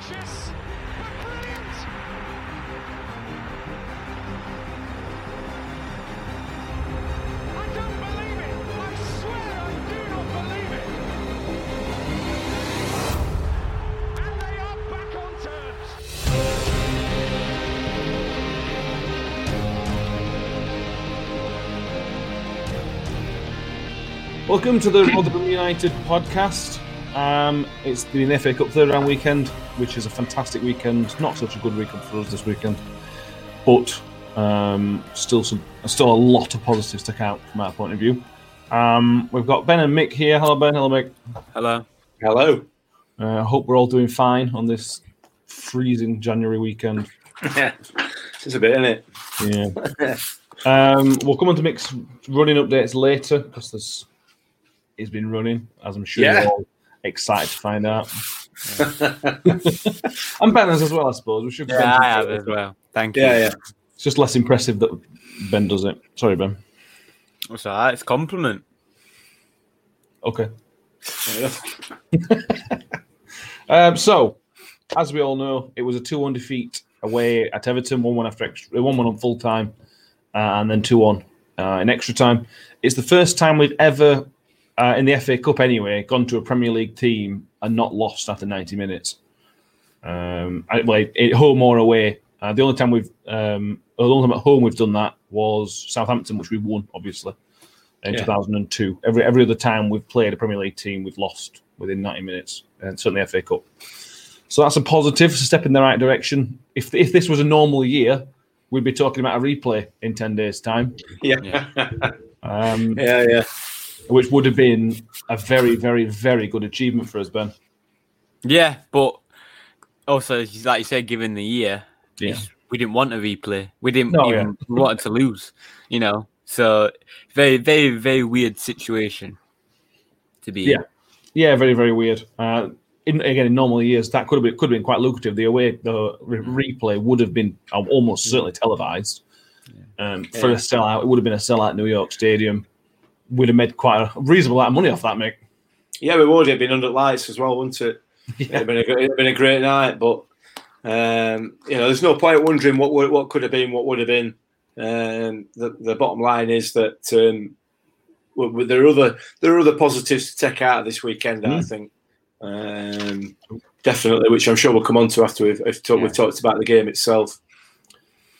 Ambitious, but brilliant. I don't believe it. I swear I do not believe it. And they are back on terms. Welcome to the Rotherham United podcast. Um, it's the FA Cup third round weekend, which is a fantastic weekend. Not such a good weekend for us this weekend, but um, still some, still a lot of positives to count from our point of view. Um, we've got Ben and Mick here. Hello, Ben. Hello, Mick. Hello. Hello. I uh, hope we're all doing fine on this freezing January weekend. Yeah, it's a bit, isn't it? Yeah. Um, we'll come on to Mick's running updates later because there's he's been running, as I'm sure Yeah. You're all excited to find out. and Ben's as well, I suppose. We should. Yeah, I have as well. Thank you. Yeah, yeah. It's just less impressive that Ben does it. Sorry, Ben. It's all right. It's a compliment. Okay. Um, so, as we all know, it was a 2 1 defeat away at Everton, 1 1 after extra, 1 1 on full time, uh, and then 2 1 uh, in extra time. It's the first time we've ever, uh, in the FA Cup anyway, gone to a Premier League team and not lost after 90 minutes. Um, I, well, at home or away. Uh, the only time we've, um, the only time at home we've done that was Southampton, which we won, obviously, in Yeah. 2002. Every every other time we've played a Premier League team, we've lost within 90 minutes, and certainly FA Cup. So that's a positive, it's a step in the right direction. If if this was a normal year, we'd be talking about a replay in 10 days' time, Yeah. um, yeah, yeah. Which would have been a very, very, very good achievement for us, Ben. Yeah, but also, like you said, given the year, Yeah. we didn't want a replay. We didn't No, even we wanted to lose. You know, so very, very, very weird situation to be. in. Yeah. Yeah, very, very weird. Uh, in, again, in normal years, that could have been could have been quite lucrative. The away the re- replay would have been uh, almost certainly televised. Um, For a sellout, it would have been a sellout New York Stadium. We'd have made quite a reasonable amount of money off that, Mick. Yeah, we would have been under lights as well, wouldn't it? It'd been a, it'd have been a great night, but um, you know, there's no point wondering what would, what could have been, what would have been. Um, the, the bottom line is that um, there are other there are other positives to take out of this weekend. I Mm. think um, definitely, which I'm sure we'll come on to after we've, we've, talked, we've talked about the game itself.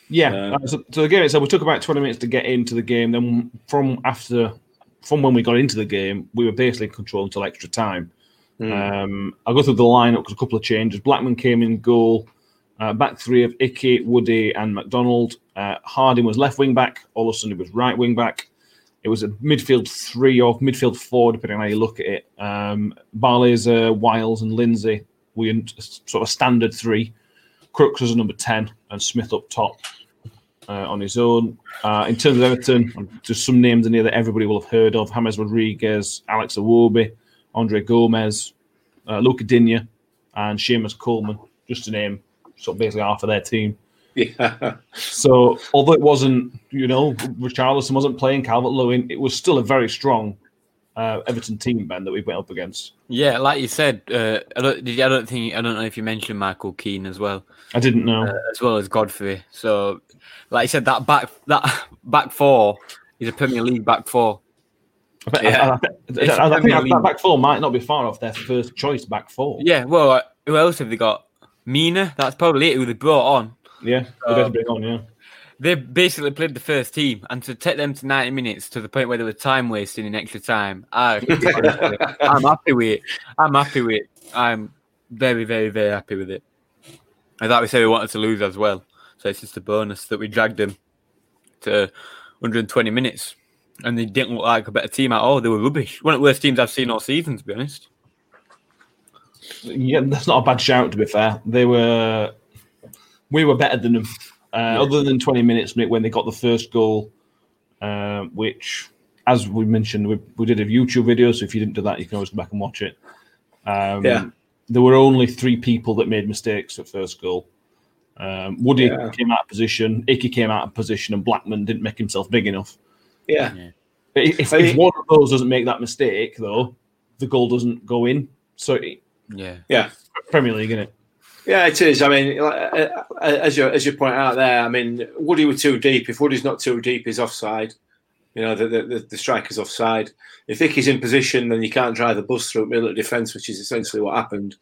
Yeah. Um, so, so the game itself, we took about 20 minutes to get into the game. Then from after, from when we got into the game, we were basically in control until extra time. Mm. Um, I'll go through the lineup because a couple of changes. Blackman came in goal. Uh, back three of Icky, Woody, and McDonald. Uh, Harding was left wing back. Olsen was right wing back. It was a midfield three or midfield four, depending on how you look at it. Um, Barley's, uh, Wiles, and Lindsay were in sort of standard three. Crooks was a number 10, and Smith up top uh, on his own. Uh, in terms of Everton, just some names in here that everybody will have heard of James Rodriguez, Alex Iwobi, Andre Gomes, uh, Luca Digne, and Seamus Coleman, just to name sort of basically half of their team. Yeah, So, although it wasn't, you know, Richarlison wasn't playing Calvert Lewin, it was still a very strong uh, Everton team, Ben, that we went up against. Yeah, like you said, uh, I don't. Did you, I don't think I don't know if you mentioned Michael Keane as well, I didn't know. uh, as well as Godfrey. So, like you said, that back that back four He's a Premier League back four. I, bet- Yeah. I, I, I, I think that, back four might not be far off their first choice back four. Yeah, well, uh, who else have they got? Mina, that's probably it, who they brought on. yeah, they better bring on. Yeah, They basically played the first team, and to take them to 90 minutes to the point where they were time wasting in extra time, I, I'm happy with it. I'm happy with it. I'm very, very, very happy with it. I thought we said we wanted to lose as well, so it's just a bonus that we dragged them to 120 minutes, and they didn't look like a better team at all. They were rubbish. One of the worst teams I've seen all season, to be honest. yeah, that's not a bad shout. To be fair, they were. We were better than them. Uh, Other than twenty minutes when they got the first goal, uh, which, as we mentioned, we, we did a YouTube video. So if you didn't do that, you can always go back and watch it. Um, Yeah. There were only three people that made mistakes at first goal. Um, Woody Yeah. came out of position, Icky came out of position, and Blackman didn't make himself big enough. Yeah. If, if, I if one of those doesn't make that mistake, though, the goal doesn't go in. So it- Yeah. Yeah. Premier League, isn't it? Yeah, it is. I mean, uh, uh, as you as you point out there, I mean, Woody were too deep. If Woody's not too deep, he's offside. You know, the the, the, striker's offside. If Icky's in position, then you can't drive the bus through middle of defence, which is essentially what happened.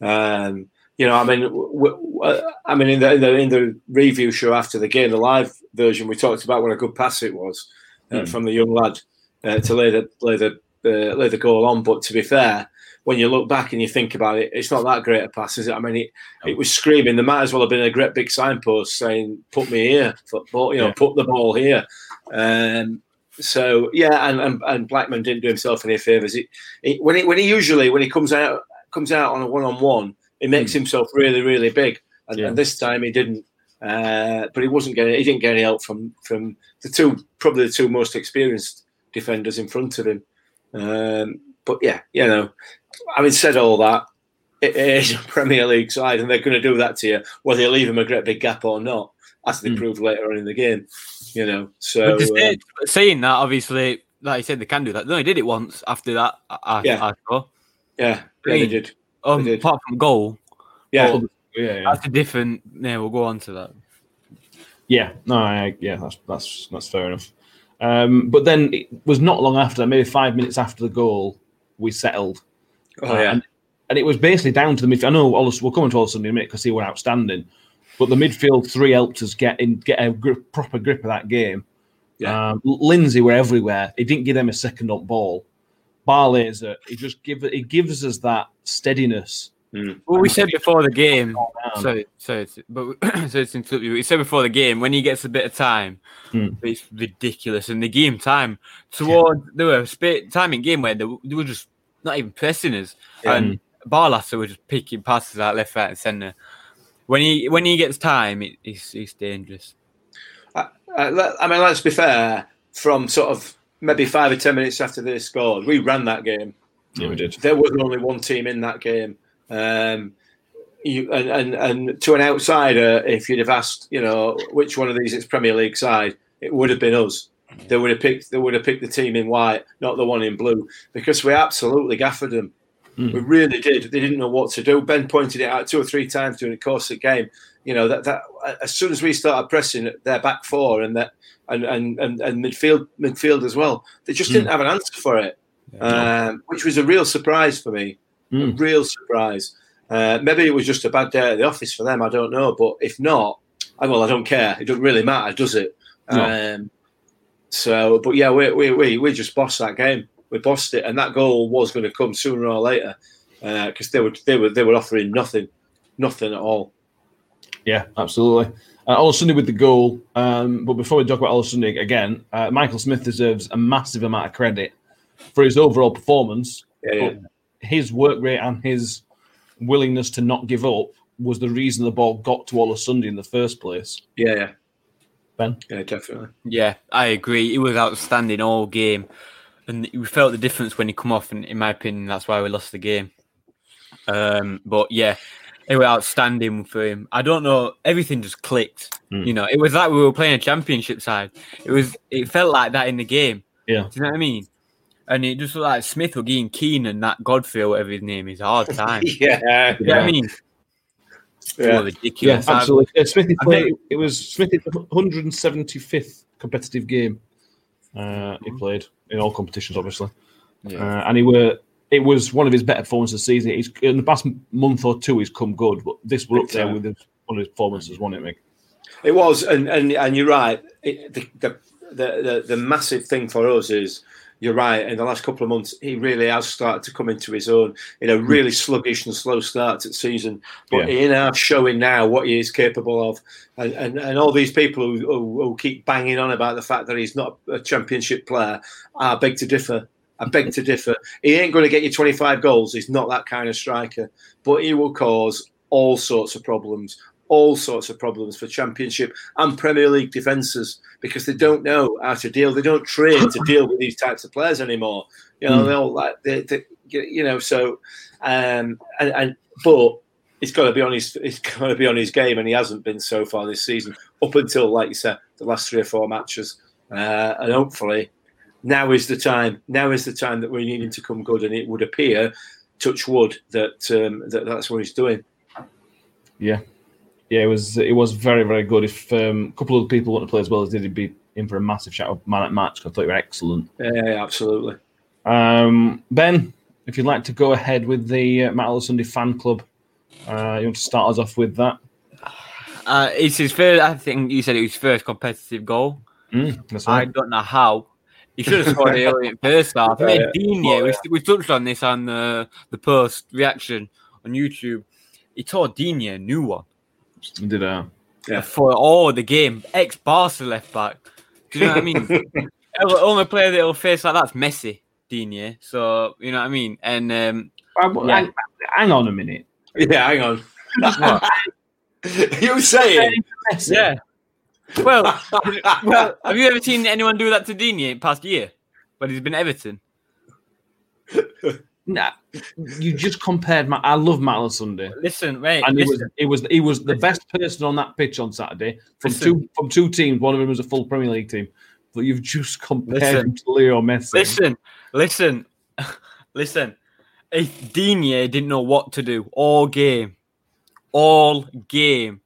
Um, you know, I mean, w- w- I mean, in the, in the in the review show after the game, the live version, we talked about what a good pass it was uh, from the young lad uh, to lay the lay the uh, lay the goal on. But to be fair, when you look back and you think about it, it's not that great a pass, is it? I mean, it, it was screaming. There might as well have been a great big signpost saying, "Put me here," football, you know, Yeah. put the ball here. Um, so yeah, and, and and Blackman didn't do himself any favors. He, he, when he when he usually when he comes out comes out on a one on one, he makes himself really really big, and, Yeah. and this time he didn't. Uh, but he wasn't getting he didn't get any help from from the two probably the two most experienced defenders in front of him. Um, but yeah, you know, having said all that, it is a Premier League side, and they're going to do that to you, whether you leave them a great big gap or not, as they Mm. proved later on in the game. You know, so But to uh, saying that, obviously, like you said, they can do that. They only did it once. After that, I, I, Yeah. I saw. yeah, yeah, they did. Um, They did. apart from goal, Yeah, yeah, yeah. that's a different. Yeah, we'll go on to that. Yeah, no, I, yeah, that's that's that's fair enough. Um, but then it was not long after, maybe five minutes after the goal, we settled. Oh yeah, and, and it was basically down to the midfield. I know Ollis, we'll come into Ollis in a minute because they were outstanding, but the midfield three helped us get in, get a grip, proper grip of that game. Yeah. Um, Lindsay were everywhere. He didn't give them a second up ball. Barlaser, he just give it. Gives us that steadiness. Well, we said before the game. down. Sorry, sorry, it's- but so it's interrupt you. We said before the game when he gets a bit of time, Hmm. it's ridiculous. And the game time toward there were a spa- time in game where they, were- they were just not even pressing us, Yeah. and Barlaser was just picking passes out left, right, and centre. When he when he gets time, it, it's it's dangerous. Uh, let- I mean, let's be fair. From sort of maybe five or ten minutes after they scored, we ran that game. Yeah, we did. There was only one team in that game. Um, you, and, and and to an outsider, if you'd have asked, you know, which one of these is Premier League side, it would have been us. They would have picked. They would have picked the team in white, not the one in blue, because we absolutely gaffed them. Mm. We really did. They didn't know what to do. Ben pointed it out two or three times during the course of the game. You know that that as soon as we started pressing their back four and that and and and, and midfield midfield as well, they just didn't have an answer for it, um, which was a real surprise for me. A Mm. real surprise. Uh, maybe it was just a bad day at the office for them. I don't know, but if not, I, well, I don't care. It doesn't really matter, does it? No. Um, so, but yeah, we, we we we just bossed that game. We bossed it, and that goal was going to come sooner or later because they were they were they were offering nothing, nothing at all. Yeah, absolutely. Uh, Olosunde with the goal. Um, but before we talk about Olosunde again, uh, Michael Smith deserves a massive amount of credit for his overall performance. Yeah, yeah. But his work rate and his willingness to not give up was the reason the ball got to Olosunde in the first place. Yeah, yeah, Ben? yeah, definitely. Yeah, I agree. He was outstanding all game, and we felt the difference when he come off. And in my opinion, that's why we lost the game. Um, but yeah, it was outstanding for him. I don't know, everything just clicked. Mm. You know, it was like we were playing a championship side. It was, it felt like that in the game. Yeah. Do you know what I mean? And it just looked like Smith were keen, Keenan that Godfrey or whatever his name is hard time. you Yeah, know what I mean? It yeah. was Yeah, absolutely. Uh, Smithy I played, think- it was Smithy's 175th competitive game. Uh, he played in all competitions, obviously, uh, and he were. It was one of his better performances this season. He's in the past month or two, he's come good, but this was up there with his, one of his performances, wasn't it, Mick? It was, and and, and you're right. It, the, the, the the the massive thing for us is you're right. In the last couple of months, he really has started to come into his own in a really hmm. sluggish and slow start to the season. But Yeah. in our showing now what he is capable of, and, and, and all these people who, who, who keep banging on about the fact that he's not a championship player, I beg to differ. I beg to differ. He ain't going to get you 25 goals. He's not that kind of striker, but he will cause all sorts of problems, all sorts of problems for Championship and Premier League defences because they don't know how to deal. They don't train to deal with these types of players anymore. You know, they all like they, they, you know. So, um, and, and but it's got to be on his it's got to be on his game, and he hasn't been so far this season up until, like you said, the last three or four matches, uh, and hopefully now is the time. Now is the time that we need him to come good, and it would appear, touch wood, that um, that that's what he's doing. Yeah, yeah, it was it was very very good. If um, a couple of people want to play as well as did, he'd be in for a massive shout of man at match. 'cause I thought you were excellent. Yeah, absolutely. Um, ben, if you'd like to go ahead with the uh, Matt Sunday fan club, uh, you want to start us off with that? Uh, it's his first. I think you said it was his first competitive goal. Mm, that's I right. don't know how. He should have scored it early in first half. I mean, Digne, we, we touched on this on the, the post reaction on YouTube. He taught Digne a new one Did uh, Yeah. for all the game. Ex Barca left back. Do you know what I mean? the only player that will face like that's Messi, Digne. So, you know what I mean? And um, hang, hang- hang on a minute. Yeah, hang on. you saying? yeah. Well, well, have you ever seen anyone do that to Digne in past year when he's been Everton? Nah, you just compared. Matt, I love Matt Sunday. Listen, wait, and he was listen. he was he was the best person on that pitch on Saturday from Listen. two from two teams. One of them was a full Premier League team, but you've just compared Listen. him to Leo Messi. Listen, listen, listen. If Digne didn't know what to do all game, all game,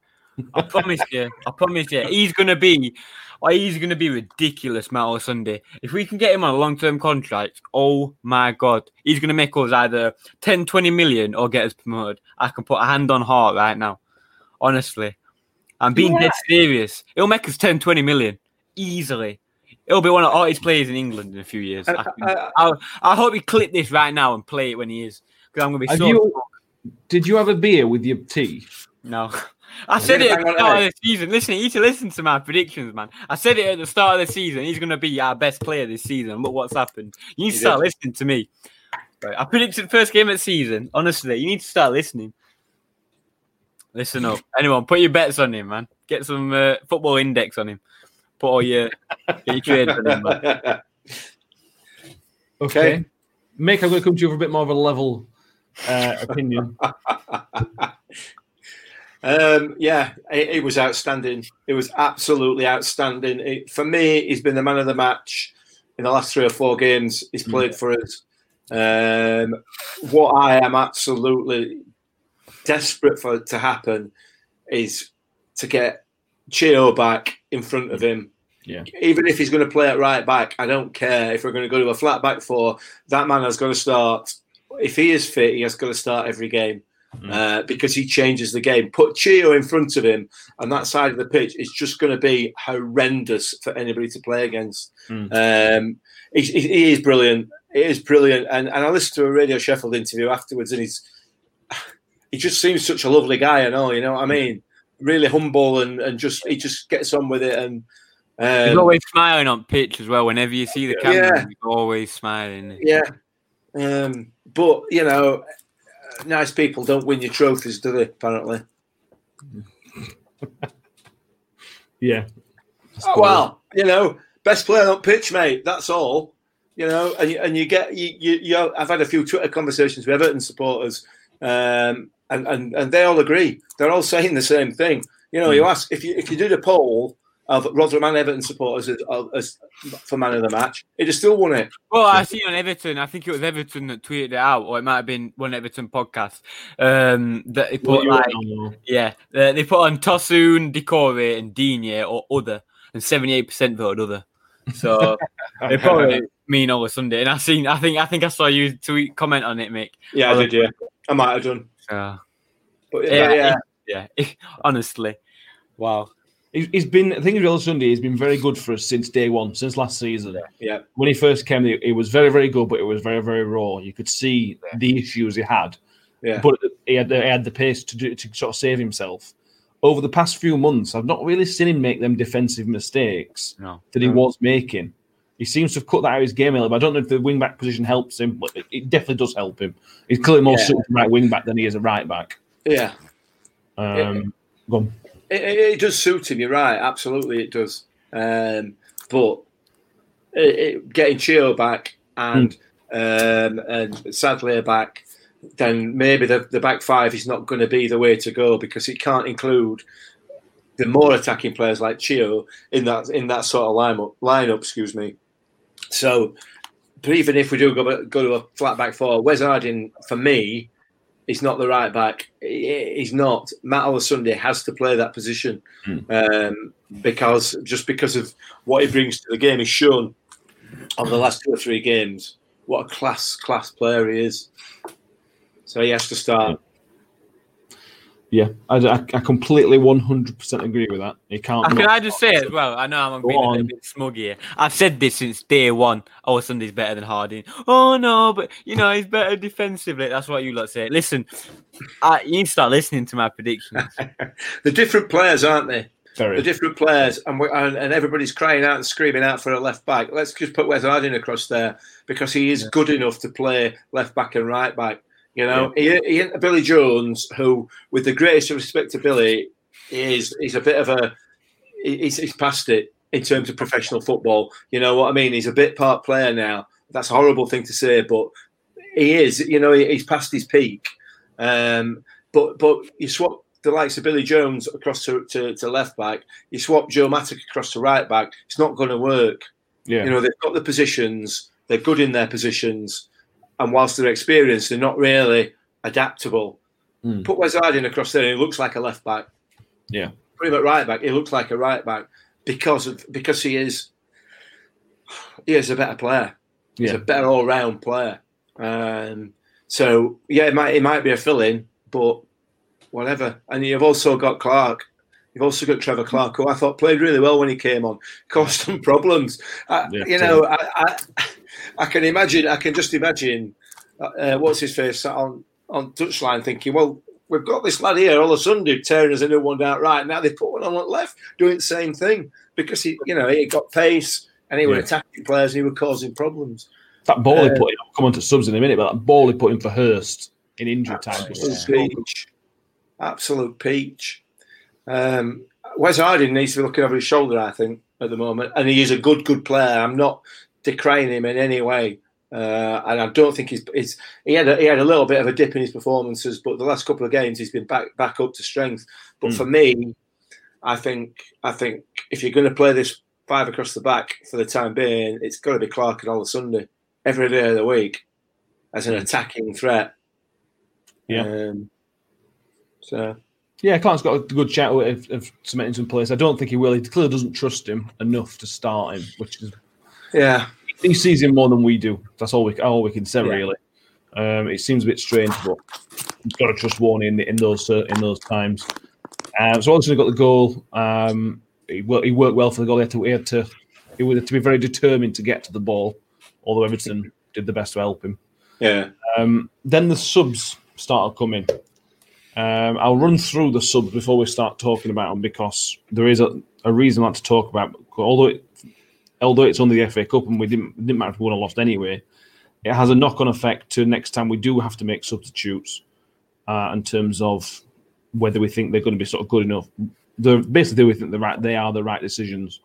I promise you, I promise you, he's gonna be, oh, he's gonna be ridiculous, Matt Sunday. If we can get him on a long-term contract, oh my god, he's gonna make us either 10, 20 million or get us promoted. I can put a hand on heart right now, honestly. I'm being dead serious. It'll make us 10, 20 million easily. It'll be one of the hottest players in England in a few years. Uh, I, can- I- I, I hope he clip this right now and play it when he is, because I'm going to be so. you- Did you have a beer with your tea? No. I said it at the start of the season. Listen, you need to listen to my predictions, man. I said it at the start of the season. He's going to be our best player this season. Look what's happened. You need to start listening to me. Right, I predicted first game of the season. Honestly, you need to start listening. Listen up. Anyone, put your bets on him, man. Get some uh, football index on him. Put all your, get your trades on him, man. Okay. Mick, I'm going to come to you for a bit more of a level uh, opinion. Um, yeah, it, it was outstanding. It was absolutely outstanding. It, for me, he's been the man of the match in the last three or four games he's played for us. Um, what I am absolutely desperate for it to happen is to get Chio back in front of him. Yeah. Even if he's going to play at right back, I don't care. If we're going to go to a flat back four, that man has got to start. If he is fit, he has got to start every game uh, because he changes the game. Put Chio in front of him, and that side of the pitch is just going to be horrendous for anybody to play against. Um, he, he he is brilliant. It is brilliant. And, and I listened to a Radio Sheffield interview afterwards, and he's he just seems such a lovely guy and all. You know what I mean? Really humble and, and just he just gets on with it. And He's um, always smiling on pitch as well. Whenever you see the camera, Yeah. he's always smiling. Yeah. Um, but, you know, nice people don't win your trophies, do they, apparently? Yeah. Oh, well, you know, best player on pitch, mate. That's all. You know, and you, and you get you, you, you I've had a few Twitter conversations with Everton supporters, um, and, and and they all agree. They're all saying the same thing. You know, you ask if you if you did a poll of Rotherham and Everton supporters as, as for man of the match, it'd have still won it. Well, I see on Everton. I think it was Everton that tweeted it out, or it might have been one Everton podcast. Um, that they put you like, want yeah, uh, they put on Tosun, Doucouré, and Digne or other, and seventy-eight percent voted other. So they probably mean all Sunday. And I seen, I think, I think I saw you tweet comment on it, Mick. Yeah, I did. Yeah, I might have done. So, But yeah, yeah, yeah, yeah. Honestly, wow. He's, been, I think, Real Sunday. He's been very good for us since day one, since last season. yeah, When he first came, he, he was very, very good, but it was very, very raw. You could see the issues he had, yeah. but he had, he had the pace to do to sort of save himself. Over the past few months, I've not really seen him make them defensive mistakes No. that he was making. He seems to have cut that out of his game a little bit. I don't know if the wing back position helps him, but it, it definitely does help him. He's clearly more Yeah. suited to right wing back than he is a right back. yeah. Um, go on. It, it, it does suit him. You're right. Absolutely, it does. Um, but it, getting Chio back and um, and Sadler back, then maybe the, the back five is not going to be the way to go because it can't include the more attacking players like Chio in that in that sort of lineup. Lineup, excuse me. So, but even if we do go go to a flat back four, Wes Harding for me is not the right back. He's not. Matt Sunday has to play that position um, because just because of what he brings to the game. He's shown over the last two or three games what a class class player he is. So he has to start. Yeah, I, I, I completely 100% agree with that. He can't. Can not- I just say as well? I know I'm Go being a on. little bit smug here. I've said this since day one. Oh, Sunday's better than Harding. Oh no, but you know he's better defensively. That's what you lot say. Listen, I, you need to start listening to my predictions. The different players, aren't they? Very. The different players, and, we and and everybody's crying out and screaming out for a left back. Let's just put Wes Harding across there because he is good enough to play left back and right back. You know, he, he Billy Jones, who, with the greatest respect to Billy, is he's a bit of a he's, he's past it in terms of professional football. You know what I mean? He's a bit part player now. That's a horrible thing to say, but he is. You know, he- he's past his peak. Um, but but you swap the likes of Billy Jones across to, to, to left back, you swap Joe Mattock across to right back. It's not going to work. yeah. You know, they've got the positions, they're good in their positions, and whilst they're experienced, they're not really adaptable. Mm. Put Wes Harding across there, and he looks like a left back. Yeah. Put him at right back, he looks like a right back because of because he is he is a better player. He's Yeah. a better all round player. Um, so yeah, it might it might be a fill in, but whatever. And you've also got Clarke. You've also got Trevor Clarke, who I thought played really well when he came on, caused some problems. I, Yeah, you know, I, I I can imagine. I can just imagine. Uh, what's his face on on touchline thinking, well, we've got this lad here all of a sudden tearing us a new one down right. Now they put one on left doing the same thing because he, you know, he got pace and he was Yeah. attacking players and he was causing problems. That ball he Uh, put in, I'll come on to subs in a minute, but that ball he put in for Hurst in injury time. Absolute peach. Absolute peach. Um, Wes Harding needs to be looking over his shoulder, I think, at the moment. And he is a good, good player. I'm not decrying him in any way. Uh, and I don't think he's, he's he had a, he had a little bit of a dip in his performances, but the last couple of games he's been back back up to strength. But Mm. for me, I think I think if you're going to play this five across the back for the time being, it's got to be Clarke and all the Sunday every day of the week as an attacking threat. Yeah. Um, so Yeah, Clarke's got a good chat of, of cementing some place. I don't think he will. He clearly doesn't trust him enough to start him, which is yeah, he sees him more than we do. That's all we all we can say Yeah. really. Um, it seems a bit strange, but you've got to trust Warney in, in those uh, in those times. Um, so Olsen got the goal. Um, he, worked, he worked well for the goal. He had to he had to he had to be very determined to get to the ball. Although Everton did the best to help him. yeah, Um, then the subs started coming. Um, I'll run through the subs before we start talking about them because there is a, a reason I like to talk about. Although it, although it's only the FA Cup and we didn't didn't matter if we won or lost anyway, it has a knock on effect to next time we do have to make substitutes uh, in terms of whether we think they're going to be sort of good enough. The basically we think the right they are the right decisions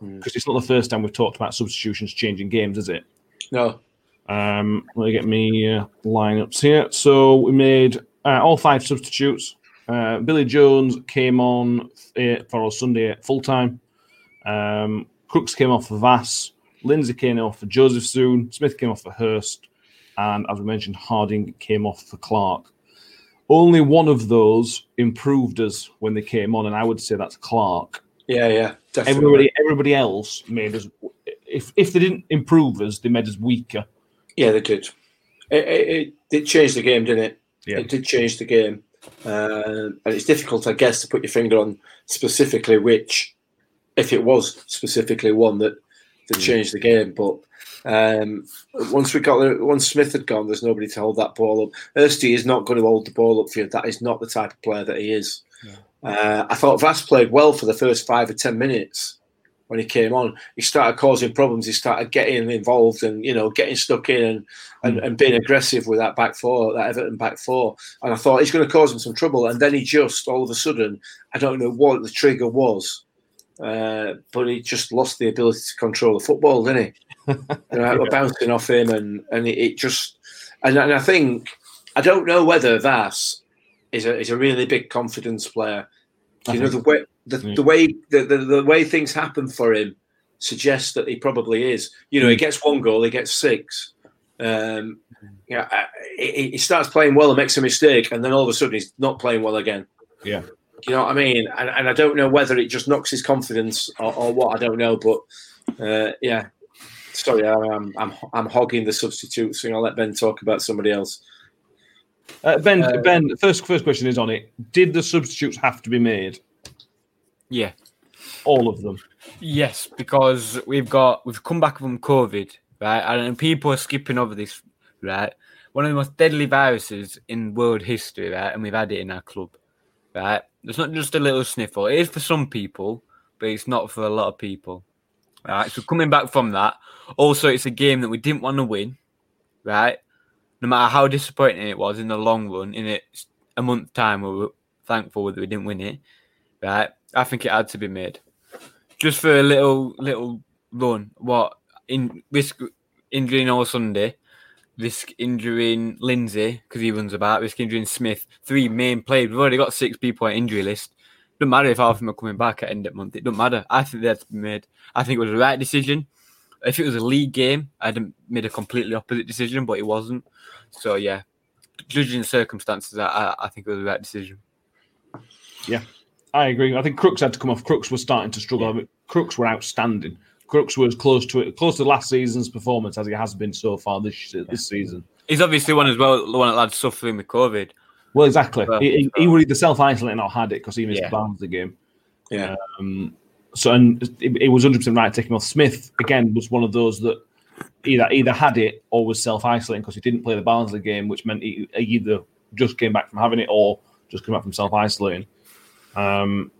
because it's not the first time we've talked about substitutions changing games, is it? no, Um, let me get me uh, lineups here. So we made uh, all five substitutes. Uh, Billy Jones came on uh, for us Sunday full time. Um, Crooks came off for Vass. Lindsay came off for Jozefzoon. Smith came off for Hurst. And as we mentioned, Harding came off for Clarke. Only one of those improved us when they came on, and I would say that's Clarke yeah, yeah, definitely. everybody everybody else made us if if they didn't improve us, they made us weaker. Yeah, they did. It, it, it did change the game, didn't it? Yeah. It did change the game. Um, and it's difficult, I guess, to put your finger on specifically which, if it was specifically one that that changed the game. But um, once we got there, once Smith had gone, there's nobody to hold that ball up. Ersty is not going to hold the ball up for you. That is not the type of player that he is. Uh, I thought Vass played well for the first five or ten minutes when he came on. He started causing problems. He started getting involved and you know getting stuck in and, and, and being aggressive with that back four, that Everton back four. And I thought he's going to cause him some trouble. And then he just all of a sudden, I don't know what the trigger was, uh, but he just lost the ability to control the football, didn't he? you know, we're bouncing off him, and and it, it just and, and I think I don't know whether Vass is a is a really big confidence player. You know the way the, Yeah. the way the, the, the way things happen for him suggests that he probably is. You know, he gets one goal, he gets six. Um, yeah, uh, he, he starts playing well and makes a mistake, and then all of a sudden he's not playing well again. Yeah. You know what I mean? And, and I don't know whether it just knocks his confidence or, or what. I don't know, but uh, yeah. Sorry, I- I'm I'm I'm hogging the substitutes. So I'll let Ben talk about somebody else. Uh, ben, Uh, Ben, first first question is on it. Did the substitutes have to be made? Yeah. All of them. Yes, because we've got we've come back from COVID, right? And people are skipping over this, right? One of the most deadly viruses in world history, right? And we've had it in our club, right? It's not just a little sniffle. It is for some people, but it's not for a lot of people, right? So coming back from that, also it's a game that we didn't want to win, right? No matter how disappointing it was in the long run, in a month time, we were thankful that we didn't win it, right? I think it had to be made just for a little little run. What in risk injuring all Sunday, risk injuring Lindsay because he runs about, risk injuring Smith. Three main players. We've already got six people on injury list. Doesn't matter if half of them are coming back at end of month. It doesn't matter. I think that's made. I think it was the right decision. If it was a league game, I'd have made a completely opposite decision, but it wasn't. So yeah, judging the circumstances, I, I, think it was the right decision. Yeah, I agree. I think Crooks had to come off. Crooks was starting to struggle. Mean, Crooks were outstanding. Crooks was close to it, close to last season's performance as he has been so far this this season. He's obviously one as well, the one that lads suffering with COVID. Well, exactly. Well, he, he, he was either self isolating or had it because he missed Yeah. the game. Yeah. Um, so and it, it was 100 percent right to take him off. Smith again was one of those that either either had it or was self isolating because he didn't play the Barnsley game, which meant he, he either just came back from having it or just came back from self isolating. Um,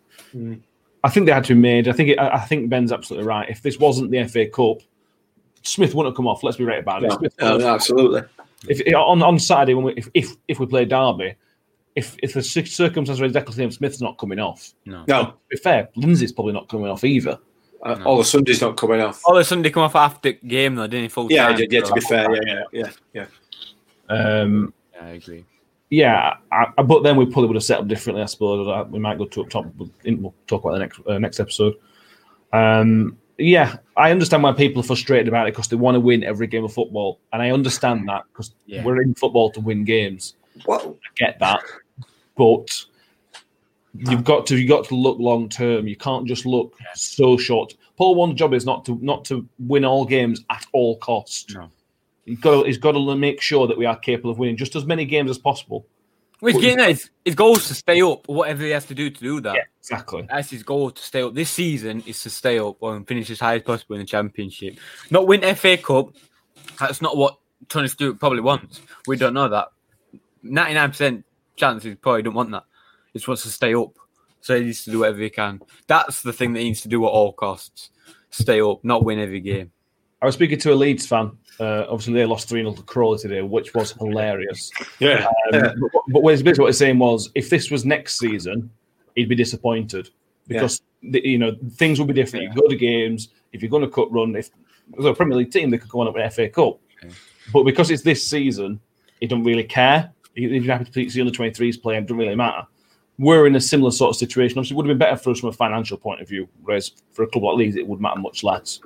I think they had to be made. I think it, I I think Ben's absolutely right. If this wasn't the FA Cup, Smith wouldn't have come off. Let's be right about it. No, Smith no, no, absolutely. if on on Saturday when we, if, if if we play Derby, if if the cir- circumstances are exactly the same, Smith's not coming off. No. No, To be fair, Lindsay's probably not coming off either. uh, all the Sunday's not coming off. All the a sudden, they come off after game though, didn't he? Full Yeah, time. yeah, yeah, to be fair, yeah, yeah, yeah, yeah. Um, Yeah, I agree. Yeah, I, I- but then we probably would have set up differently. I suppose I- we might go to up top. but We'll talk about the next uh, next episode. Um, yeah, I understand why people are frustrated about it because they want to win every game of football, and I understand that because Yeah. we're in football to win games. Well, I get that, but you've got to you got to look long term. You can't just look so short. Paul Warne's job is not to not to win all games at all costs. No. He's got to, he's got to make sure that we are capable of winning just as many games as possible. Well, he's getting at his, his goal is to stay up, whatever he has to do to do that. exactly. That's his goal to stay up. This season is to stay up and finish as high as possible in the championship. Not win FA Cup. That's not what Tony Stewart probably wants. We don't know that. 99% chance he probably don't want that. He just wants to stay up. So he needs to do whatever he can. That's the thing that he needs to do at all costs. Stay up, not win every game. I was speaking to a Leeds fan. Uh, obviously, they lost 3 0 to Crawley today, which was hilarious. yeah, Um, but, but what- basically what he's saying was if this was next season, he'd be disappointed because the, you know things will be different. You go to games if you're going to cut run. If there's a Premier League team, they could go on up with FA Cup, but because it's this season, he don't really care. He's happy to see the under 23s playing. Doesn't really matter. We're in a similar sort of situation. Obviously, it would have been better for us from a financial point of view, whereas for a club like Leeds, it would matter much less.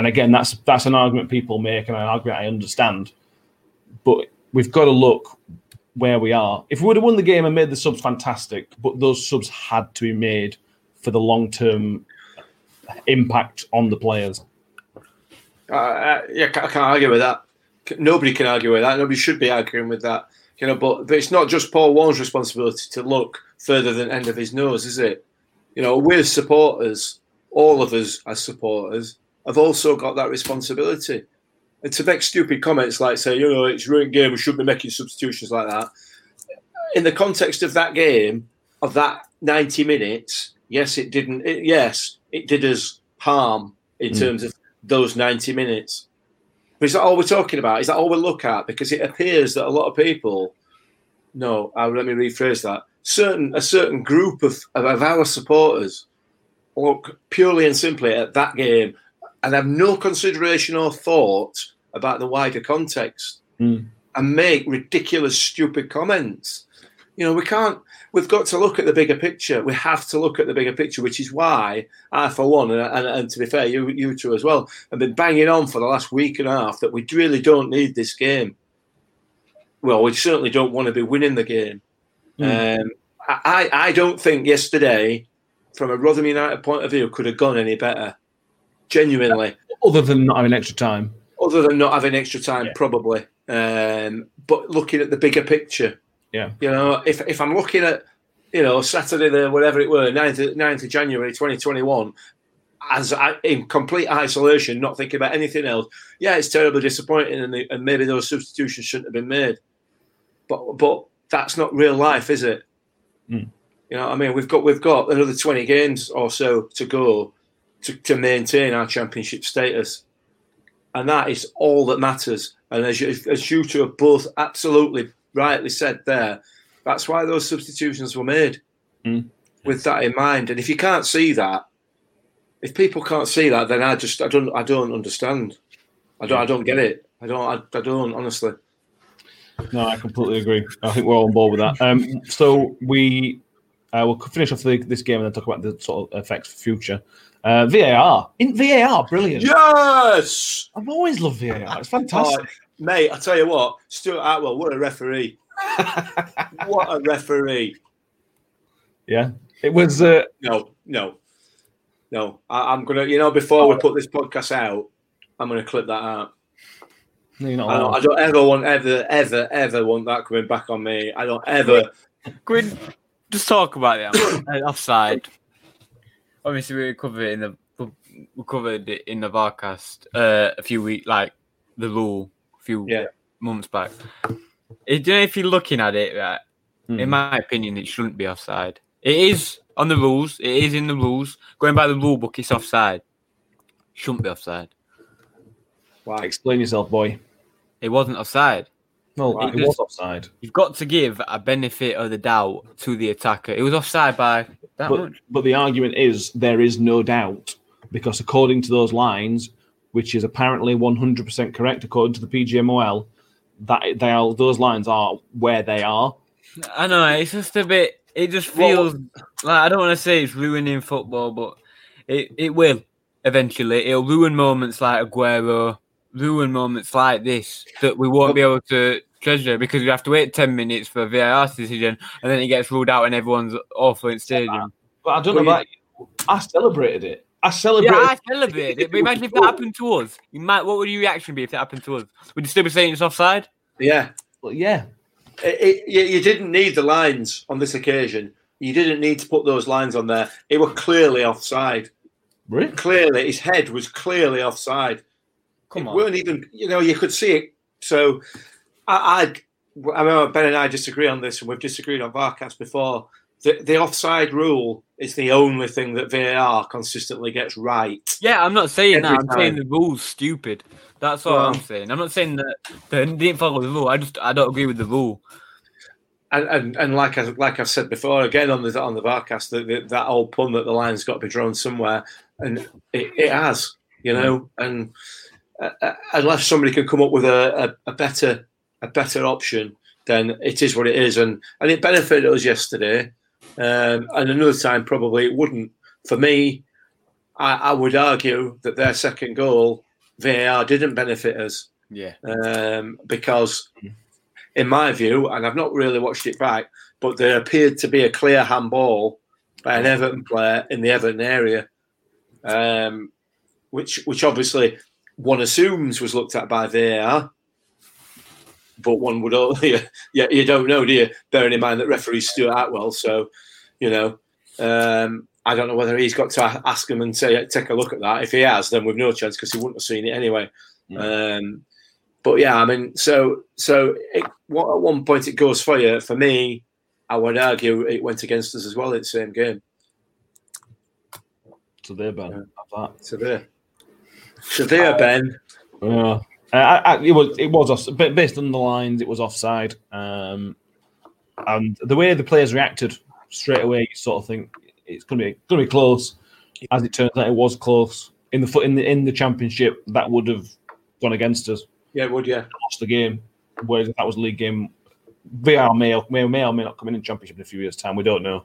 And again, that's that's an argument people make, and an argument I understand. But we've got to look where we are. If we would have won the game and made the subs fantastic, but those subs had to be made for the long term impact on the players. Uh, uh, yeah, I can't argue with that. Nobody can argue with that. Nobody should be arguing with that. You know, but, but it's not just Paul Warne's responsibility to look further than end of his nose, is it? You know, we're supporters, all of us as supporters, have also got that responsibility. And to make stupid comments like say, you know, it's ruined game, we shouldn't be making substitutions like that. In the context of that game, of that 90 minutes, yes, it didn't it, yes, it did us harm in Mm. terms of those 90 minutes. But is that all we're talking about? Is that all we look at? Because it appears that a lot of people, no, uh, let me rephrase that. Certain a certain group of, of, of our supporters look purely and simply at that game and have no consideration or thought about the wider context Mm. and make ridiculous, stupid comments. You know, we can't. We've got to look at the bigger picture. We have to look at the bigger picture, which is why I, for one, and, and, and to be fair, you you two as well, have been banging on for the last week and a half that we really don't need this game. Well, we certainly don't want to be winning the game. Um, I, I I don't think yesterday, from a Rotherham United point of view, could have gone any better. Genuinely Other than not having extra time. other than not having extra time, probably. Um, but looking at the bigger picture, Yeah. you know, if if I'm looking at, you know, Saturday the whatever it were, 9th, of- 9th of January 2021, as I, in complete isolation, not thinking about anything else. Yeah, it's terribly disappointing, and, the, and maybe those substitutions shouldn't have been made. But but that's not real life, is it? Mm. You know, I mean, we've got we've got another 20 games or so to go to, to maintain our championship status and that is all that matters. And as you, as you two have both absolutely rightly said there, that's why those substitutions were made Mm. with that in mind. And if you can't see that, if people can't see that, then I just I don't I don't understand. I don't I don't get it. I don't I, I don't honestly. No, I completely agree. I think we're all on board with that. Um, so we uh, we'll finish off the, this game and then talk about the sort of effects for future. Uh, VAR in VAR, brilliant. Yes, I've always loved VAR. It's fantastic. Oh, mate. I tell you what, Stuart Attwell, what a referee! what a referee! Yeah, it was. Uh, No, no, no. I, I'm gonna, you know, before we put this podcast out, I'm gonna clip that out. no, you're not I don't. I don't ever want, ever, ever, ever want that coming back on me. I don't ever. Gwyn, just talk about it. uh, offside. Obviously, we covered it in the we covered it in the Varcast uh, a few weeks, like the rule, a few Yeah. months back. It, you know, if you're looking at it, right, Hmm. in my opinion, it shouldn't be offside. It is on the rules. It is in the rules. Going by the rule book, it's offside. Shouldn't be offside. Why? Explain yourself, boy. It wasn't offside. Well, Right. it was offside, You've got to give a benefit of the doubt to the attacker. It was offside by that but much. but the argument is there is no doubt because according to those lines, which is apparently 100% correct according to the PGMOL, that they are those lines are where they are. I know it's just a bit. It just Well- feels like I don't want to say it's ruining football, but it, it will eventually. It'll ruin moments like Aguero, ruin moments like this that we won't be able to treasure because we have to wait ten minutes for a VAR decision, and then it gets ruled out and everyone's awful in stadium. But I don't Well, know about you. I celebrated it. I celebrated. Yeah, I celebrated it. But imagine if that happened to us. You might. What would your reaction be if that happened to us? Would you still be saying it's offside? Yeah. Well, yeah. It, it, you, you didn't need the lines on this occasion. You didn't need to put those lines on there. It were clearly offside. Really? Clearly, his head was clearly offside. Come it on. weren't even. You know, you could see it. So, I, I, I remember Ben and I disagree on this, and we've disagreed on Varcast before. The, the offside rule is the only thing that VAR consistently gets right. Yeah, I'm not saying that. I'm saying the rule's stupid. That's all Well- I'm saying. I'm not saying that they didn't follow the rule. I just I don't agree with the rule. And, and and like I like I've said before, again on the on the Varcast, that that that old pun that the line's got to be drawn somewhere, and it, it has, you know. And uh, uh, unless somebody can come up with a, a, a better a better option, then it is what it is. And and it benefited us yesterday, um, and another time probably it wouldn't. For me, I, I would argue that their second goal VAR didn't benefit us Yeah. um, because, in my view, and I've not really watched it back, but there appeared to be a clear handball by an Everton player in the Everton area, um, which which obviously one assumes was looked at by VAR, but one would only, yeah, you don't know, do you? Bearing in mind that referee Stuart Attwell, so you know, um, I don't know whether he's got to ask him and say, take a look at that. If he has, then we've no chance because he wouldn't have seen it anyway. Um, but yeah, I mean, so so it, what, at one point it goes for you. For me, I would argue it went against us as well in the same game. So there, Ben. That. So there, so there, Ben. Yeah. Uh, I, I, it was it was off, but based on the lines, it was offside. Um, and the way the players reacted straight away, you sort of think it's going to be going to be close. As it turns out, it was close in the foot in the in the championship. That would have gone against us. Yeah, it would yeah. Lost the game. Whereas if that was a league game, VAR may or may, may or may not come in in championship in a few years' time. We don't know.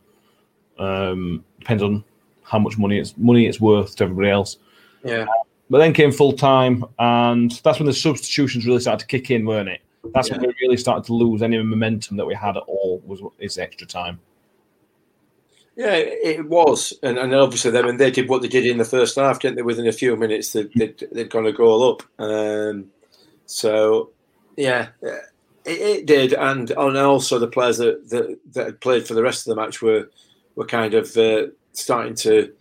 Um, depends on how much money it's money it's worth to everybody else. Yeah. But then came full time, and that's when the substitutions really started to kick in, weren't it? That's when we really started to lose any momentum that we had at all. Was is extra time? Yeah, it was, and, and obviously them, and they did what they did in the first half, didn't they? Within a few minutes, they, they'd, they'd gone a goal up. Um, so, yeah, it, it did, and and also the players that, that that had played for the rest of the match were were kind of uh, starting to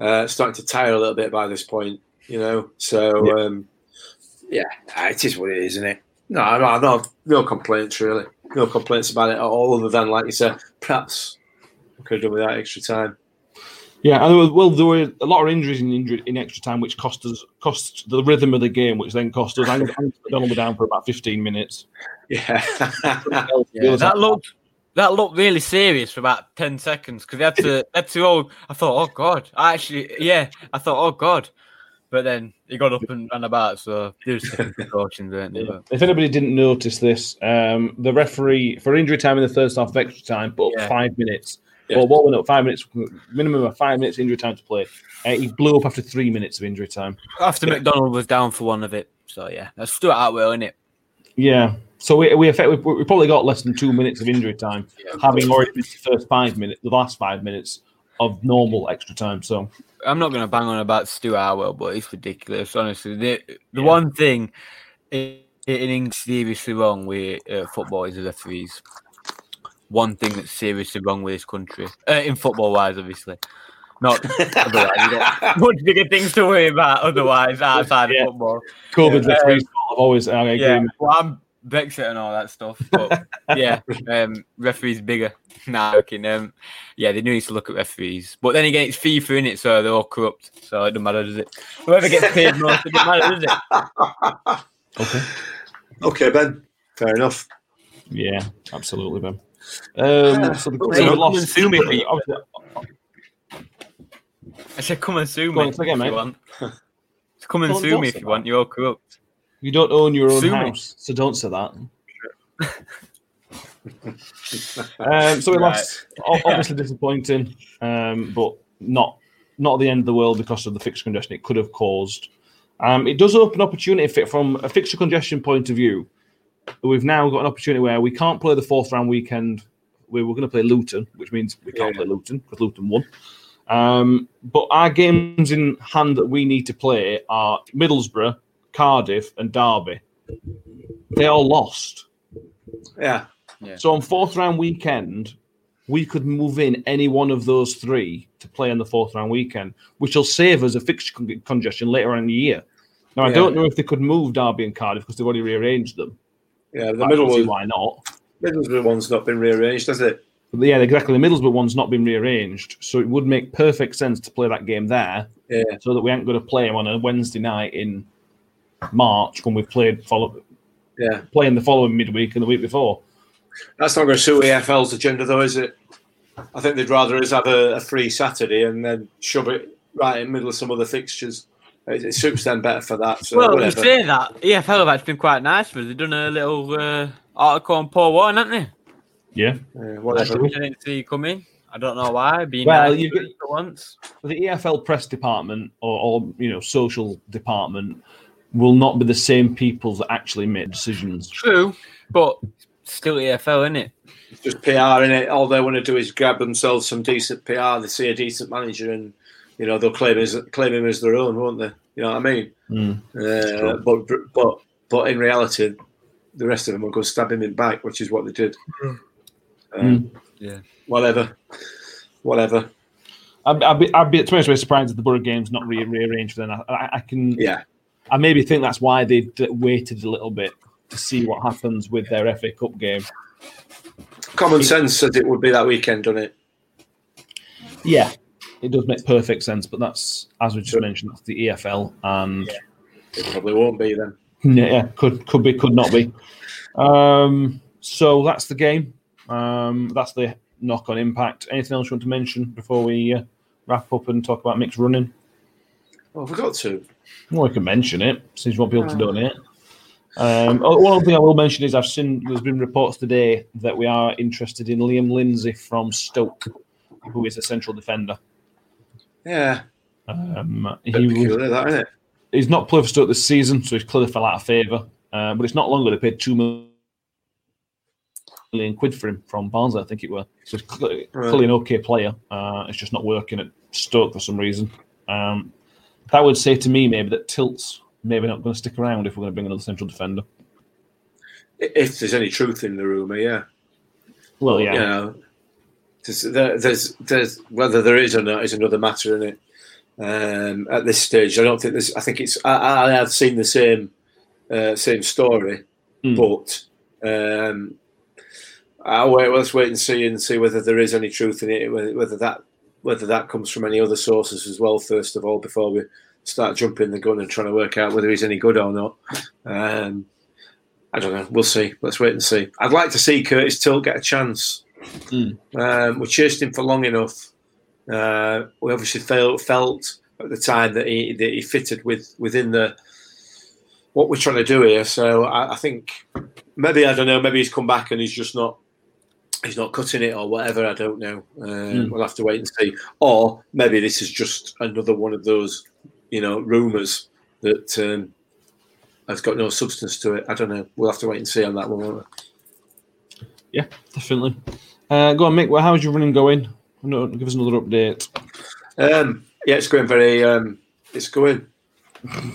uh, starting to tire a little bit by this point, you know. So, Yeah. um, yeah, it is what it is, isn't it? No, no, no, no complaints really. No complaints about it at all, other than like you said, perhaps we could have done with that extra time. Yeah, and there were, well, there were a lot of injuries in injury, in extra time, which cost us cost the rhythm of the game, which then cost us. Angus Angus MacDonald were down for about fifteen minutes. Yeah. Yeah, that looked that looked really serious for about ten seconds because they had to they had to all. I thought, oh god, I actually, yeah, I thought, oh god, but then he got up and ran about, so there's precautions, weren't there? But- If anybody didn't notice this, um, the referee for injury time in the first half of extra time but Yeah. five minutes. Yeah. Well, what went up five minutes, minimum of five minutes injury time to play. Uh, he blew up after three minutes of injury time. After MacDonald was down for one of it, so yeah, that's Stuart Attwell, isn't it? Yeah, so we we, effect, we, we probably got less than two minutes of injury time, having already missed the first five minutes, the last five minutes of normal extra time. So I'm not going to bang on about Stu Attwell, but it's ridiculous, honestly. The, the Yeah. one thing in, England seriously wrong with uh, football is the referees. One thing that's seriously wrong with this country, uh, in football wise, obviously. Not otherwise. You got much bigger things to worry about otherwise outside Yeah. of football. COVID's Yeah. referees fault. I've always I agree. Yeah, well, I'm Brexit and all that stuff, but yeah, um, referees bigger. Nah, joking. Um, yeah, they need to look at referees, but then again, it's FIFA in it, so they're all corrupt. So it doesn't matter, does it? Whoever gets paid most, it doesn't matter, does it? Okay. okay, Ben. Fair enough. Yeah, absolutely, Ben. Um, so the, so Hey, we come lost. and sue me, Pete. obviously- I said, come and sue me again, if you mate. want. Come and sue me if you want. You're all corrupt. You don't own your own Sue house, so don't say that. um, so we Right. lost. Obviously disappointing, um, but not not the end of the world because of the fixture congestion it could have caused. Um, it does open opportunity from a fixture congestion point of view. We've now got an opportunity where we can't play the fourth round weekend. We were going to play Luton, which means we can't Yeah. play Luton because Luton won. Um, but our games in hand that we need to play are Middlesbrough, Cardiff, and Derby. They all lost. Yeah. So on fourth round weekend, we could move in any one of those three to play on the fourth round weekend, which will save us a fixture con- congestion later on in the year. Now I Yeah. don't know if they could move Derby and Cardiff because they've already rearranged them. Yeah. The I middle one, why not? The Middlesbrough one's not been rearranged, has it? Yeah, exactly. The Middlesbrough one's not been rearranged, so it would make perfect sense to play that game there, Yeah. so that we aren't going to play them on a Wednesday night in March when we've played follow Yeah. playing the following midweek and the week before. That's not going to suit EFL's agenda, though, is it? I think they'd rather us have a, a free Saturday and then shove it right in the middle of some other fixtures. It, it suits them better for that. So well, you whatever. say that. EFL have actually been quite nice for us. They've done a little uh, article on Paul Warne, haven't they? Yeah. Yeah, whatever. I didn't see you coming. I don't know why. Being Well, nice you get- for once. the EFL press department or, or you know social department will not be the same people that actually make decisions. True, but still EFL, isn't it? It's just PR in it. All they want to do is grab themselves some decent PR. They see a decent manager and you know they'll claim his claim him as their own, won't they? You know what I mean? Mm. Uh, but but but in reality, the rest of them will go stab him in the back, which is what they did. Um, Yeah. Whatever, whatever. I'd, I'd be, I'd be, to be honest, surprised if the Borough game's not re- rearranged then. I, I, I can, Yeah, I maybe think that's why they waited a little bit to see what happens with their FA Cup game. common sense said it would be that weekend, doesn't it? Yeah, it does make perfect sense, but that's as we just mentioned, that's the EFL, and It probably won't be then. yeah, yeah, could could be, could not be. Um, so that's the game. Um, that's the knock on impact. Anything else you want to mention before we uh, wrap up and talk about mixed running? Oh, I forgot to. Well, we can mention it since you want people to donate. Um, one other thing I will mention is I've seen there's been reports today that we are interested in Liam Lindsay from Stoke, who is a central defender. Yeah, Um, he was, that isn't it? he's not played for Stoke this season, so he's clearly fell out of favour. Uh, but it's not long ago they paid two million quid for him from Barnsley, I think it was. So he's clearly, Right. clearly an okay player. Uh, it's just not working at Stoke for some reason. Um, that would say to me maybe that Tilt's maybe not going to stick around if we're going to bring another central defender. If there's any truth in the rumor, yeah. Well, yeah. You know, there's, there, there's, there's whether there is or not is another matter, isn't it? Um, at this stage, I don't think there's. I think it's. I, I have seen the same, uh, same story, Mm. but um, I'll wait. Let's wait and see and see whether there is any truth in it. Whether, whether that whether that comes from any other sources as well. First of all, before we start jumping the gun and trying to work out whether he's any good or not. Um, I don't know. We'll see. Let's wait and see. I'd like to see Curtis Tilt get a chance. Mm. Um, we chased him for long enough. Uh, we obviously felt felt at the time that he that he fitted with within the what we're trying to do here. So I, I think maybe I don't know. Maybe he's come back and he's just not he's not cutting it or whatever. I don't know. Um, We'll have to wait and see. Or maybe this is just another one of those you know rumours that um, has got no substance to it. I don't know. We'll have to wait and see on that one. won't we? Yeah, definitely. Uh, go on, Mick. Well, how's your running going? No, give us another update. Um, yeah, it's going very. Um, it's going.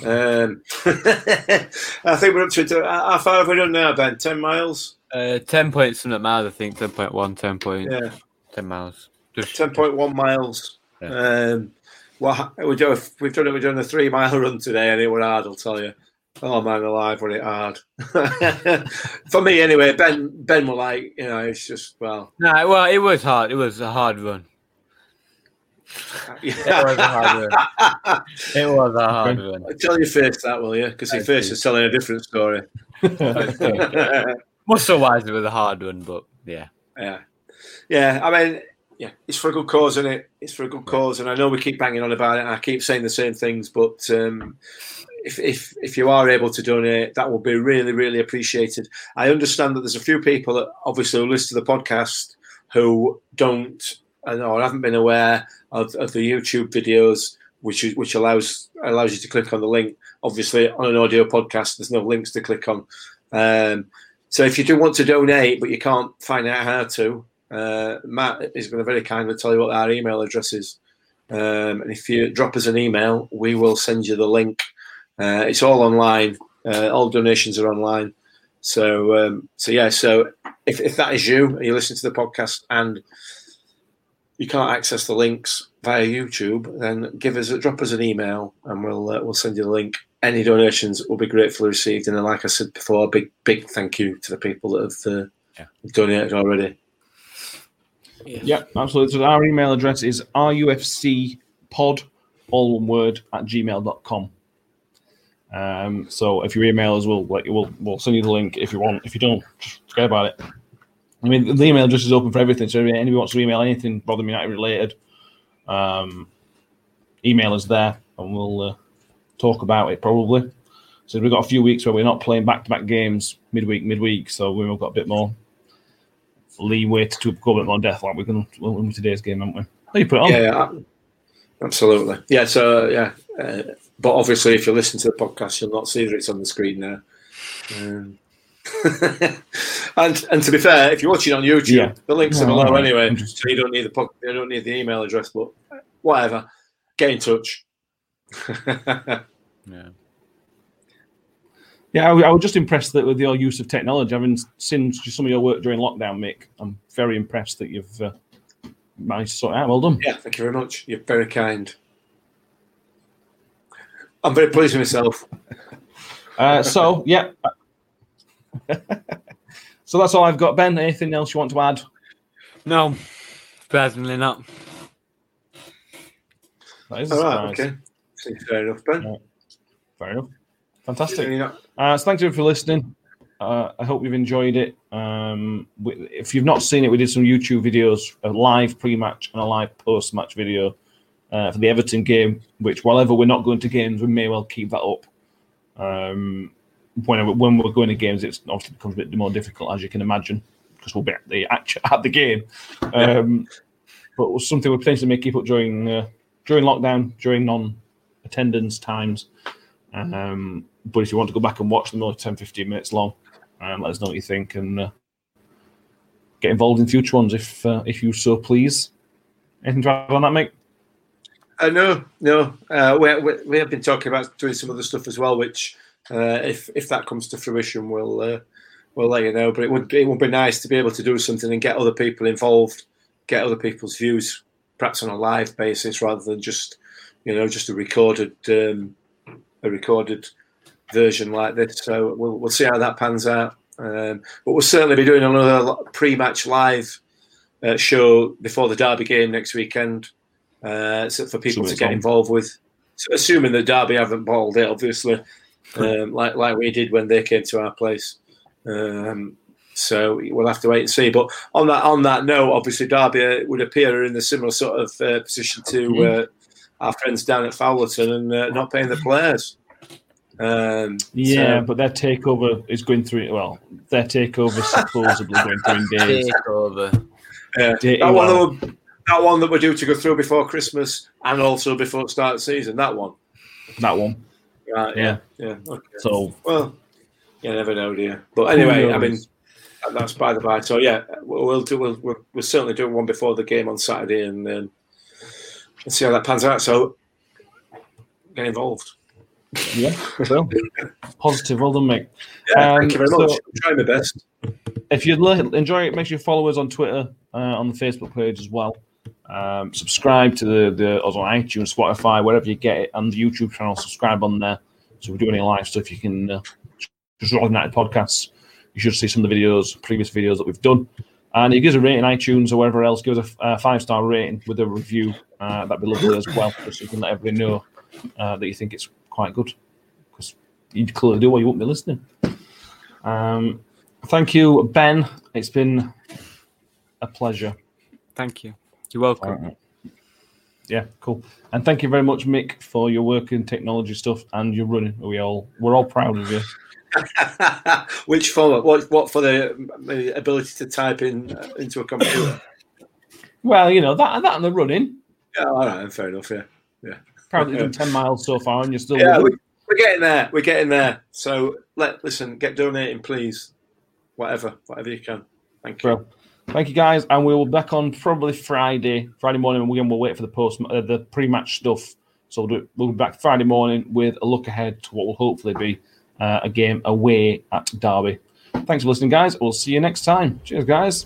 Um, I think we're up to. How far have we done now, Ben? Ten miles. Uh, 10 points something miles, I think. 10.1, 10 point, Yeah, 10 miles. Just ten point one miles. Yeah. Um, well, we do. We've done it. We've done a three mile run today, and it was hard. I'll tell you. Oh man, alive, was it hard? For me, anyway. Ben, Ben were like, you know, it's just well. No, well, it was hard. It was a hard run. It was a hard run. It was a hard run. Tell your face that, will you? Because your I face is telling a different story. Muscle wise, it was a hard one, but yeah. Yeah, yeah. I mean, yeah, it's for a good cause, isn't it? It's for a good cause, and I know we keep banging on about it. and I keep saying the same things, but um, if if if you are able to donate, that will be really really appreciated. I understand that there's a few people that obviously will listen to the podcast who don't and or haven't been aware of, of the YouTube videos, which is- which allows allows you to click on the link. Obviously, on an audio podcast, there's no links to click on. Um, so if you do want to donate, but you can't find out how to, uh, Matt is going to very kindly tell you what our email address is. Um, and if you drop us an email, we will send you the link. Uh, it's all online. Uh, all donations are online. So, um, so yeah. So if, if that is you and you listen to the podcast and you can't access the links via YouTube, then give us a, drop us an email and we'll uh, we'll send you the link. Any donations will be gratefully received, and then, like I said before, a big big thank you to the people that have uh, Yeah. donated already. Yep, absolutely. So our email address is rufcpod, all one word, at gmail.com. Um, so if you email us, we'll, like, we'll, we'll send you the link if you want. If you don't, just forget about it. I mean, the email address is open for everything. So if anybody wants to email anything Rotherham United related, um, email us there and we'll uh, talk about it probably. So we've got a few weeks where we're not playing back to back games midweek, midweek. So we've got a bit more leeway to go a bit more depth like we can win today's game, haven't we? Oh, you put it on. Yeah, yeah, absolutely. Yeah, so yeah, uh, but obviously, if you listen to the podcast, you'll not see that it's on the screen there. Um, and and to be fair, if you're watching on YouTube, Yeah. the links are below alright. anyway, so you don't need the po- you don't need the email address. But whatever. get in touch. Yeah. Yeah, I, I was just impressed that with your use of technology, having seen some of your work during lockdown, Mick. I'm very impressed that you've uh, managed to sort it out. Well done. yeah, thank you very much. You're very kind. I'm very pleased with myself. Uh, so, yeah. so that's all I've got. Ben, anything else you want to add? No, surprisingly not. That is a All right, okay. Seems fair enough, Ben. Fair enough. Fantastic. Uh, so thank you for listening. Uh, I hope you've enjoyed it. Um, if you've not seen it, we did some YouTube videos, a live pre-match and a live post-match video uh, for the Everton game. Which, while we're not going to games, we may well keep that up. Um, when when we're going to games, it's obviously becomes a bit more difficult, as you can imagine, because we'll be at the at the game. Um, but it was something we potentially may keep up during uh, during lockdown, during non-attendance times. Um, but if you want to go back and watch them, only 10, 15 minutes long, um, let us know what you think and uh, get involved in future ones if uh, if you so please. Anything to add on that, mate? Uh, no, no. Uh, we, we, we have been talking about doing some other stuff as well, which uh, if if that comes to fruition, we'll uh, we'll let you know. But it would be, it would be nice to be able to do something and get other people involved, get other people's views, perhaps on a live basis rather than just you know just a recorded um, a recorded version like this. So we'll we'll see how that pans out. Um, but we'll certainly be doing another pre-match live uh, show before the Derby game next weekend uh, so for people So to get involved with. So assuming that Derby haven't bottled it, obviously, um, like like we did when they came to our place. Um, so we'll have to wait and see. But on that on that note, obviously Derby uh, would appear in a similar sort of uh, position to Mm-hmm. uh, our friends down at Fowlerton and uh, not paying the players. Um, Yeah, so- but their takeover is going through. Well, their takeover is supposedly going through in days. Takeover. Yeah, Dirty that one, well. that, that one that we're due to go through before Christmas and also before start of the season. That one. That one. Right. Yeah. Yeah. Okay. So Well, you never know, do you? But anyway, I mean, that's by the by. So yeah, we'll, we'll do. We'll, we'll, we'll certainly do one before the game on Saturday and um, and see how that pans out. So get involved. yeah, so positive. Well done, mate. Yeah, Um, thank you very so- much. Trying my best. if you enjoy it, make sure you follow us on Twitter, uh, on the Facebook page as well. Um, subscribe to the the us on iTunes, Spotify, wherever you get it, and the YouTube channel. Subscribe on there. So if we do any live stuff, you can uh, just Roll United podcasts. You should see some of the videos, previous videos that we've done. And if you give us a rating, iTunes or wherever else, give us a uh, five star rating with a review. Uh, that'd be lovely as well, just so you can let everybody know uh, that you think it's quite good. Because you clearly do, or you won't be listening. Um, thank you, Ben. It's been a pleasure. Thank you. You're welcome. Yeah, cool. And thank you very much, Mick, for your work in technology stuff and your running. We all we're all proud of you. Which for what? What for the uh, ability to type in uh, into a computer? Well, you know that that and the running. Yeah, all right, fair enough. Yeah, yeah. Proudly done ten miles so far, and you're still. Yeah, we, we're getting there. We're getting there. So let listen, get donating, please. Whatever, whatever you can. Thank you. Bro. Thank you, guys, and we will be back on probably Friday, Friday morning. and Again, we'll wait for the post, uh, the pre-match stuff. So we'll, do, we'll be back Friday morning with a look ahead to what will hopefully be uh, a game away at Derby. Thanks for listening, guys. We'll see you next time. Cheers, guys.